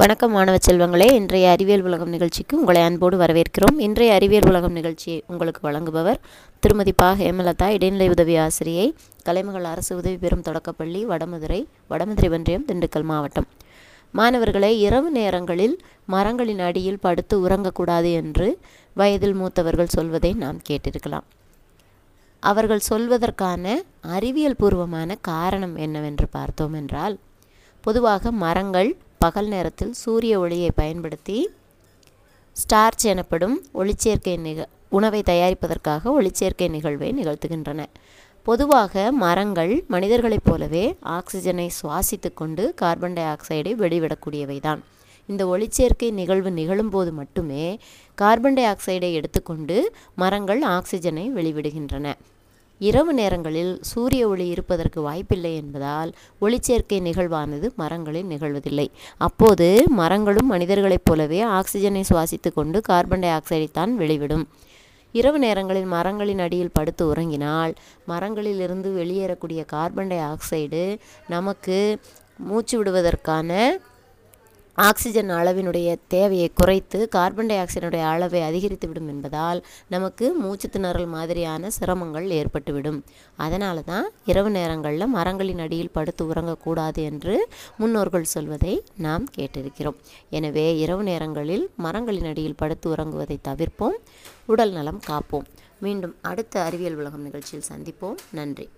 வணக்கம் மாணவ செல்வங்களே இன்றைய அறிவியல் உலகம் நிகழ்ச்சிக்கு உங்களை அன்போடு வரவேற்கிறோம். இன்றைய அறிவியல் உலகம் நிகழ்ச்சியை உங்களுக்கு வழங்குபவர் திருமதி பா. ஹேமலதா இடைநிலை உதவி ஆசிரியை கலைமகள் அரசு உதவி பெறும் தொடக்கப்பள்ளி வடமதுரை வடமதுரை ஒன்றியம் திண்டுக்கல் மாவட்டம். மாணவர்களை இரவு நேரங்களில் மரங்களின் அடியில் படுத்து உறங்கக்கூடாது என்று வயதில் மூத்தவர்கள் சொல்வதை நாம் கேட்டிருக்கலாம். அவர்கள் சொல்வதற்கான அறிவியல் பூர்வமான காரணம் என்னவென்று பார்த்தோம் என்றால் பொதுவாக மரங்கள் பகல் நேரத்தில் சூரிய ஒளியை பயன்படுத்தி ஸ்டார்ச் எனப்படும் ஒளிச்சேர்க்கை நிக உணவை தயாரிப்பதற்காக ஒளிச்சேர்க்கை நிகழ்வை நிகழ்த்துகின்றன. பொதுவாக மரங்கள் மனிதர்களைப் போலவே ஆக்சிஜனை சுவாசித்து கொண்டு கார்பன் டை ஆக்சைடை வெளிவிடக்கூடியவை தான் இந்த ஒளிச்சேர்க்கை நிகழ்வு நிகழும்போது மட்டுமே கார்பன் டை ஆக்சைடை எடுத்துக்கொண்டு மரங்கள் ஆக்சிஜனை வெளிவிடுகின்றன. இரவு நேரங்களில் சூரிய ஒளி இருப்பதற்கு வாய்ப்பில்லை என்பதால் ஒளிச்சேர்க்கை நிகழ்வானது மரங்களில் நிகழ்வதில்லை. அப்போது மரங்களும் மனிதர்களைப் போலவே ஆக்சிஜனை சுவாசித்து கொண்டு கார்பன் டை ஆக்சைடை தான் வெளிவிடும். இரவு நேரங்களில் மரங்களின் அடியில் படுத்து உறங்கினால் மரங்களிலிருந்து வெளியேறக்கூடிய கார்பன் டை ஆக்சைடு நமக்கு மூச்சு விடுவதற்கான ஆக்சிஜன் அளவினுடைய தேவையை குறைத்து கார்பன் டை ஆக்சைடுடைய அளவை அதிகரித்துவிடும் என்பதால் நமக்கு மூச்சு திணறல் மாதிரியான சிரமங்கள் ஏற்பட்டுவிடும். அதனால தான் இரவு நேரங்களில் மரங்களின் அடியில் படுத்து உறங்கக்கூடாது என்று முன்னோர்கள் சொல்வதை நாம் கேட்டிருக்கிறோம். எனவே இரவு நேரங்களில் மரங்களின் அடியில் படுத்து உறங்குவதை தவிர்ப்போம் உடல் நலம் காப்போம். மீண்டும் அடுத்த அறிவியல் உலகம் நிகழ்ச்சியில் சந்திப்போம். நன்றி.